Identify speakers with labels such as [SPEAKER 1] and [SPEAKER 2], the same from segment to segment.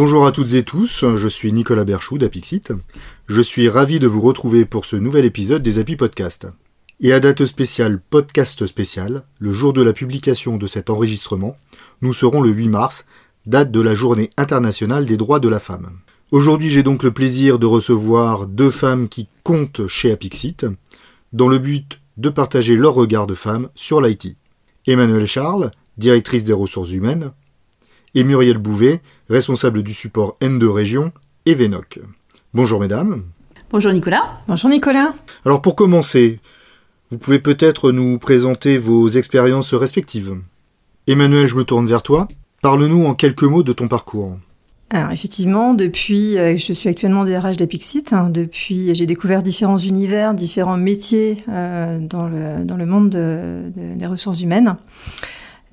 [SPEAKER 1] Bonjour à toutes et tous, je suis Nicolas Berchou d'Apixit. Je suis ravi de vous retrouver pour ce nouvel épisode des Api Podcast. Et à date spéciale podcast spécial, le jour de la publication de cet enregistrement, nous serons le 8 mars, date de la journée internationale des droits de la femme. Aujourd'hui j'ai donc le plaisir de recevoir deux femmes qui comptent chez Apixit, dans le but de partager leur regard de femme sur l'IT. Emmanuelle Charles, directrice des ressources humaines, et Muriel Bouvet, responsable du support N2 Région et Vénoc. Bonjour mesdames.
[SPEAKER 2] Bonjour Nicolas.
[SPEAKER 3] Bonjour Nicolas.
[SPEAKER 1] Alors pour commencer, vous pouvez peut-être nous présenter vos expériences respectives. Emmanuel, je me tourne vers toi. Parle-nous en quelques mots de ton parcours.
[SPEAKER 3] Alors effectivement, depuis, euh, je suis actuellement DRH d'Apixit. Hein, depuis, j'ai découvert différents univers, différents métiers euh, dans, le, dans le monde des ressources humaines.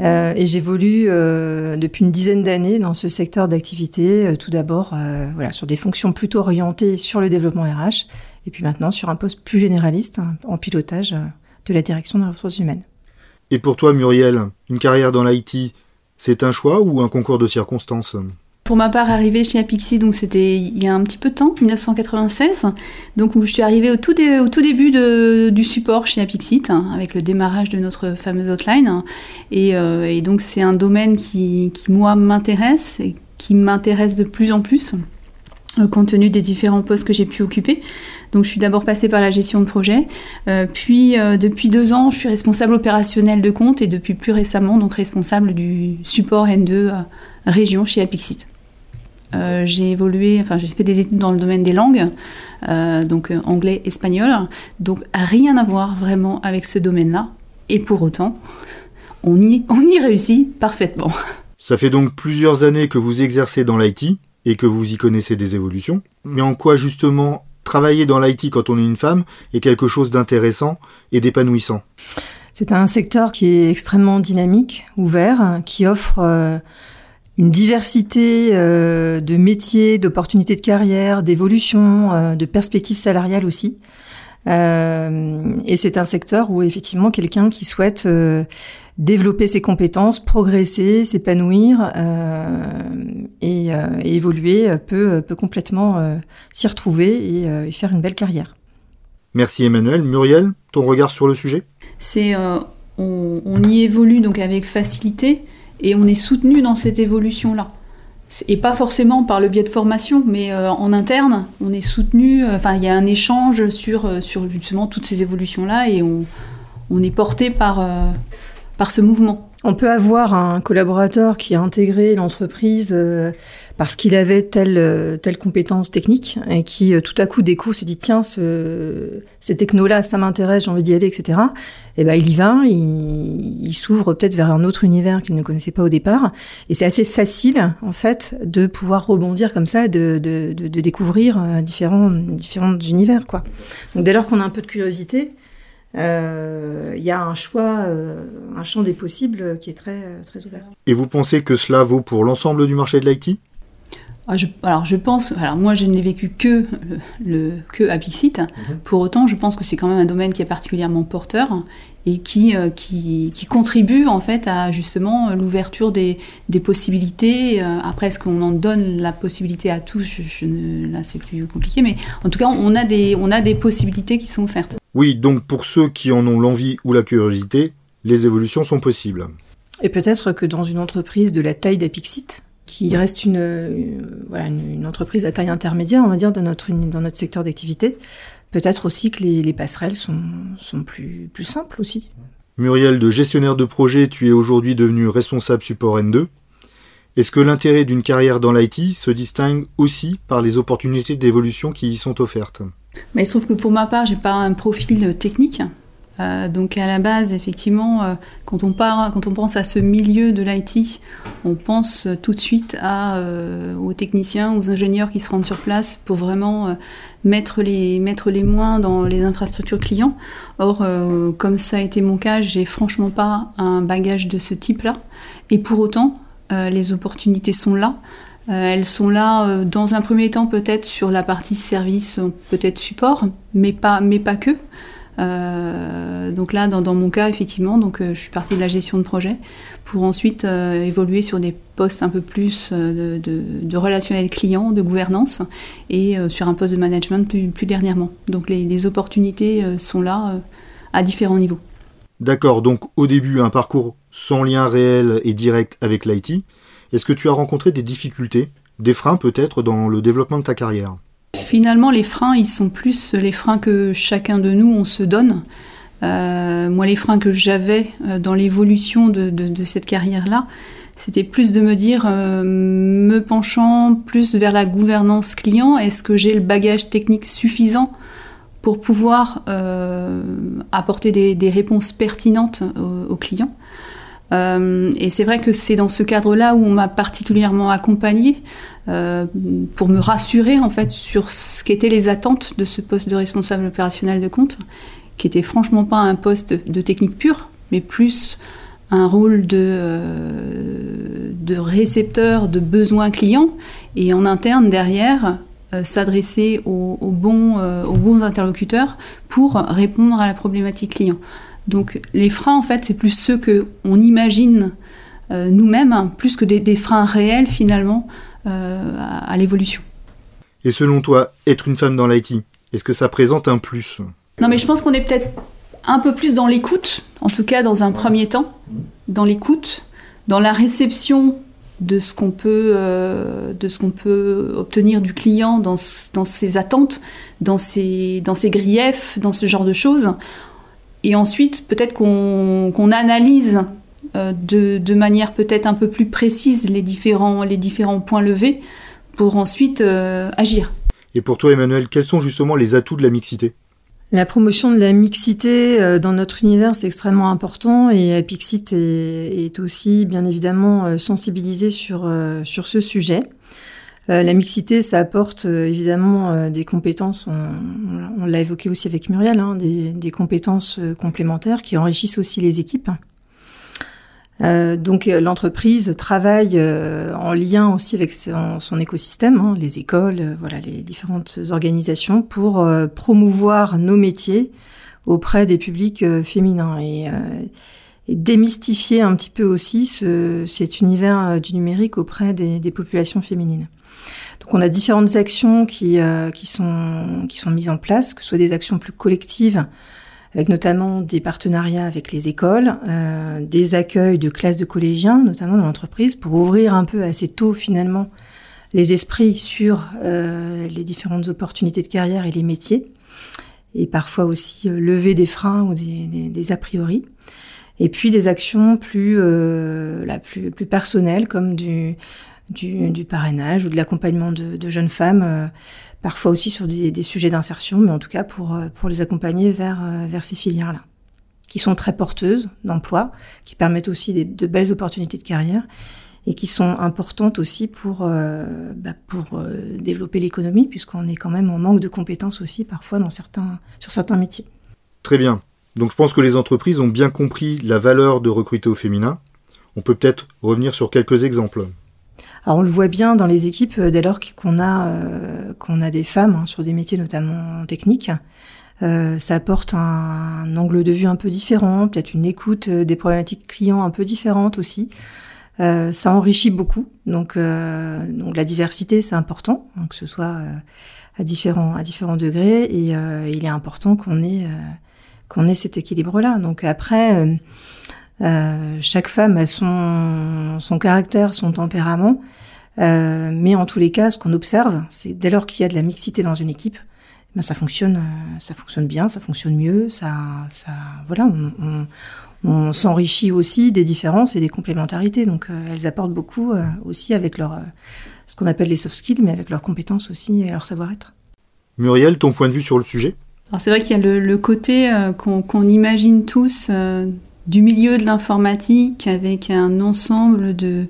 [SPEAKER 3] Euh, et j'évolue euh, depuis une dizaine d'années dans ce secteur d'activité, euh, tout d'abord euh, voilà, sur des fonctions plutôt orientées sur le développement RH, et puis maintenant sur un poste plus généraliste hein, en pilotage de la direction des ressources humaines.
[SPEAKER 1] Et pour toi, Muriel, une carrière dans l'IT, c'est un choix ou un concours de circonstances?
[SPEAKER 2] Pour ma part, arrivée chez Apixi, donc c'était il y a un petit peu de temps, 1996, donc je suis arrivée au tout, début du support chez Apixit, hein, avec le démarrage de notre fameuse hotline. Et, euh, et donc c'est un domaine qui, qui moi m'intéresse et qui m'intéresse de plus en plus euh, compte tenu des différents postes que j'ai pu occuper. Donc je suis d'abord passée par la gestion de projet, euh, puis depuis deux ans je suis responsable opérationnel de compte et depuis plus récemment donc responsable du support N2 euh, région chez Apixit. Euh, j'ai évolué, enfin j'ai fait des études dans le domaine des langues, euh, donc euh, anglais, espagnol, donc rien à voir vraiment avec ce domaine-là. Et pour autant, on y, on y réussit parfaitement.
[SPEAKER 1] Ça fait donc plusieurs années que vous exercez dans l'IT et que vous y connaissez des évolutions. Mais en quoi justement travailler dans l'IT quand on est une femme est quelque chose d'intéressant et d'épanouissant?
[SPEAKER 3] C'est un secteur qui est extrêmement dynamique, ouvert, qui offre euh, une diversité euh, de métiers, d'opportunités de carrière, d'évolution, euh, de perspectives salariales aussi. Euh, et c'est un secteur où effectivement quelqu'un qui souhaite euh, développer ses compétences, progresser, s'épanouir euh, et, euh, et évoluer peut, peut complètement euh, s'y retrouver et, euh, et faire une belle carrière.
[SPEAKER 1] Merci Emmanuel. Muriel, ton regard sur le sujet?
[SPEAKER 2] C'est, euh, on, on y évolue donc avec facilité et on est soutenu dans cette évolution-là. Et pas forcément par le biais de formation, mais euh, en interne, on est soutenu. euh, Enfin, il y a un échange sur, euh, sur justement toutes ces évolutions-là et on, on est porté par, par ce mouvement.
[SPEAKER 3] On peut avoir un collaborateur qui a intégré l'entreprise euh, parce qu'il avait telle, euh, telle compétence technique et qui euh, tout à coup découvre, se dit tiens, ce, ces technos-là, ça m'intéresse, j'ai envie d'y aller, etc. Et ben il y va, il, il s'ouvre peut-être vers un autre univers qu'il ne connaissait pas au départ. Et c'est assez facile, en fait, de pouvoir rebondir comme ça, de, de, de, de découvrir différents, différents univers, quoi. Donc dès lors qu'on a un peu de curiosité, euh, il y a un choix, euh, un champ des possibles qui est très, euh, très ouvert.
[SPEAKER 1] Et vous pensez que cela vaut pour l'ensemble du marché de l'IT
[SPEAKER 2] Ah, je- alors je pense, alors moi je n'ai vécu que le, le- que Apixit. Pour autant, je pense que c'est quand même un domaine qui est particulièrement porteur et qui euh, qui, qui contribue en fait à justement euh, l'ouverture des, des possibilités. Euh, Après, est-ce qu'on en donne la possibilité à tous? Je, je ne, Là, c'est plus compliqué, mais en tout cas, on a des on a des possibilités qui sont offertes.
[SPEAKER 1] Oui, donc pour ceux qui en ont l'envie ou la curiosité, les évolutions sont possibles.
[SPEAKER 3] Et peut-être que dans une entreprise de la taille d'Apixit, qui reste une, euh, voilà, une, une entreprise à taille intermédiaire, on va dire, dans notre, uni- dans notre secteur d'activité, peut-être aussi que les, les passerelles sont, sont plus, plus simples aussi.
[SPEAKER 1] Muriel, de gestionnaire de projet, tu es aujourd'hui devenu responsable support N2. Est-ce que l'intérêt d'une carrière dans l'IT se distingue aussi par les opportunités d'évolution qui y sont offertes?
[SPEAKER 2] Mais sauf que pour ma part, j'ai pas un profil technique. Euh, donc à la base, effectivement, euh, quand on part, quand on pense à ce milieu de l'IT, on pense euh, tout de suite à, euh, aux techniciens, aux ingénieurs qui se rendent sur place pour vraiment mettre les mettre les moins dans les infrastructures clients. Or, comme ça a été mon cas, j'ai franchement pas un bagage de ce type-là. Et pour autant, les opportunités sont là. Euh, elles sont là euh, dans un premier temps peut-être sur la partie service, peut-être support, mais pas, mais pas que. Donc là, dans, mon cas, effectivement, donc je suis partie de la gestion de projet pour ensuite évoluer sur des postes un peu plus de, relationnel client, de gouvernance et sur un poste de management plus, dernièrement. Donc les, les opportunités sont là à différents niveaux.
[SPEAKER 1] D'accord, donc au début un parcours sans lien réel et direct avec l'IT. Est-ce que tu as rencontré des difficultés, des freins peut-être dans le développement de ta carrière?
[SPEAKER 2] Finalement, les freins, ils sont plus les freins que chacun de nous, on se donne. Euh, moi, les freins que j'avais euh, dans l'évolution de, cette carrière-là, c'était plus de me dire, euh, me penchant plus vers la gouvernance client, est-ce que j'ai le bagage technique suffisant pour pouvoir apporter des, réponses pertinentes aux clients euh, et c'est vrai que c'est dans ce cadre-là où on m'a particulièrement accompagnée euh, pour me rassurer en fait sur ce qu'étaient les attentes de ce poste de responsable opérationnel de compte, qui était franchement pas un poste de technique pure, mais plus un rôle de, euh, récepteur de besoins clients et en interne derrière s'adresser aux bons interlocuteurs pour répondre à la problématique client. Donc les freins, en fait, c'est plus ceux que on imagine euh, nous-mêmes, hein, plus que des, freins réels finalement euh, à, l'évolution.
[SPEAKER 1] Et selon toi, être une femme dans l'IT, est-ce que ça présente un plus?
[SPEAKER 2] Non, mais je pense qu'on est peut-être un peu plus dans l'écoute, en tout cas dans un premier temps, dans l'écoute, dans la réception de ce qu'on peut, euh, de ce qu'on peut obtenir du client dans, dans ses attentes, dans ses, dans ses griefs, dans ce genre de choses. Et ensuite, peut-être qu'on analyse euh, de, manière peut-être un peu plus précise les différents, les différents points levés pour ensuite euh, agir.
[SPEAKER 1] Et pour toi, Emmanuel, quels sont justement les atouts de la mixité?
[SPEAKER 3] La promotion de la mixité euh, dans notre univers, c'est extrêmement important et Apixit est, est, aussi bien évidemment sensibilisé sur, sur ce sujet. Euh, la mixité, ça apporte euh, évidemment euh, des compétences, on, l'a évoqué aussi avec Muriel, hein, des, compétences complémentaires qui enrichissent aussi les équipes. donc l'entreprise travaille en lien aussi avec son, écosystème, hein, les écoles, voilà les différentes organisations pour promouvoir nos métiers auprès des publics féminins et, démystifier un petit peu aussi cet univers du numérique auprès des populations féminines. Donc on a différentes actions qui, euh, qui, sont, qui sont mises en place, que ce soit des actions plus collectives, avec notamment des partenariats avec les écoles, euh, des accueils de classes de collégiens, notamment dans l'entreprise, pour ouvrir un peu assez tôt finalement les esprits sur euh, les différentes opportunités de carrière et les métiers, et parfois aussi lever des freins ou des, des, a priori. Et puis des actions plus, la plus, plus personnelles, comme du du, parrainage ou de l'accompagnement de, jeunes femmes, euh, parfois aussi sur des, sujets d'insertion, mais en tout cas pour, euh, les accompagner vers, euh, vers ces filières-là, qui sont très porteuses d'emploi, qui permettent aussi de belles opportunités de carrière et qui sont importantes aussi pour, bah, développer l'économie, puisqu'on est quand même en manque de compétences aussi parfois dans certains, sur certains métiers.
[SPEAKER 1] Très bien. Donc je pense que les entreprises ont bien compris la valeur de recruter au féminin. On peut peut-être revenir sur quelques exemples.
[SPEAKER 3] Alors on le voit bien dans les équipes euh, dès lors qu'on a euh, qu'on a des femmes hein, sur des métiers notamment techniques. Euh, ça apporte un, angle de vue un peu différent, peut-être une écoute des problématiques clients un peu différentes aussi. ça enrichit beaucoup, donc, donc la diversité c'est important, que ce soit à différents à différents degrés, et il est important qu'on ait qu'on ait cet équilibre-là. Donc après, euh, chaque femme a son, son caractère, son tempérament. Euh, mais en tous les cas, ce qu'on observe, c'est dès lors qu'il y a de la mixité dans une équipe, ben ça fonctionne, euh, ça fonctionne bien, ça fonctionne mieux, ça, ça, voilà, on, on, on s'enrichit aussi des différences et des complémentarités. Donc, euh, elles apportent beaucoup aussi avec leur, ce qu'on appelle les soft skills, mais avec leurs compétences aussi et leur savoir-être.
[SPEAKER 1] Muriel, ton point de vue sur le sujet?
[SPEAKER 2] Alors c'est vrai qu'il y a le, le côté qu'on imagine tous du milieu de l'informatique avec un ensemble de,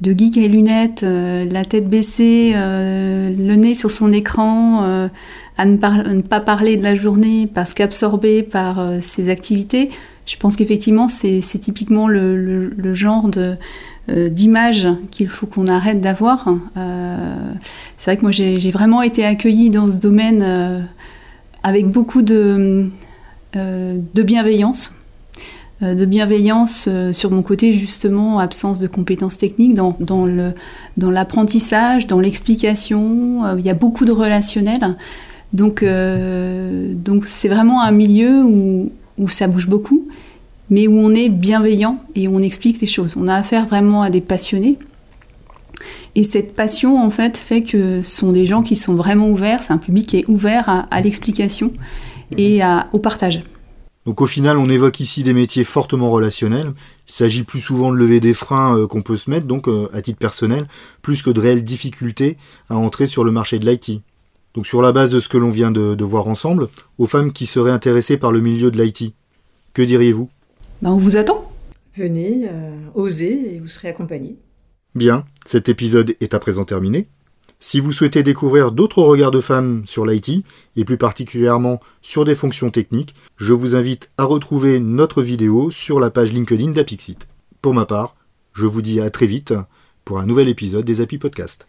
[SPEAKER 2] de geeks à lunettes, euh, la tête baissée, euh, le nez sur son écran, euh, à, ne pas parler de la journée parce qu'absorbé par ses activités. Je pense qu'effectivement, c'est typiquement le, le, genre de d'image qu'il faut qu'on arrête d'avoir. c'est vrai que moi, j'ai vraiment été accueillie dans ce domaine avec beaucoup de de bienveillance. De bienveillance sur mon côté justement absence de compétences techniques dans, dans le dans l'apprentissage dans l'explication il y a beaucoup de relationnel. Donc donc c'est vraiment un milieu où, où ça bouge beaucoup mais où on est bienveillant et où on explique les choses. On a affaire vraiment à des passionnés. Et cette passion, en fait, fait que ce sont des gens qui sont vraiment ouverts, c'est un public qui est ouvert à, l'explication et au partage.
[SPEAKER 1] Donc au final, on évoque ici des métiers fortement relationnels. Il s'agit plus souvent de lever des freins euh, qu'on peut se mettre, donc euh, à titre personnel, plus que de réelles difficultés à entrer sur le marché de l'IT. Donc sur la base de ce que l'on vient de, voir ensemble, aux femmes qui seraient intéressées par le milieu de l'IT, que diriez-vous?
[SPEAKER 2] Ben, On vous attend.
[SPEAKER 3] Venez, euh, osez et vous serez accompagnés.
[SPEAKER 1] Bien, cet épisode est à présent terminé. Si vous souhaitez découvrir d'autres regards de femmes sur l'IT, et plus particulièrement sur des fonctions techniques, je vous invite à retrouver notre vidéo sur la page LinkedIn d'Apixit. Pour ma part, je vous dis à très vite pour un nouvel épisode des Api Podcast.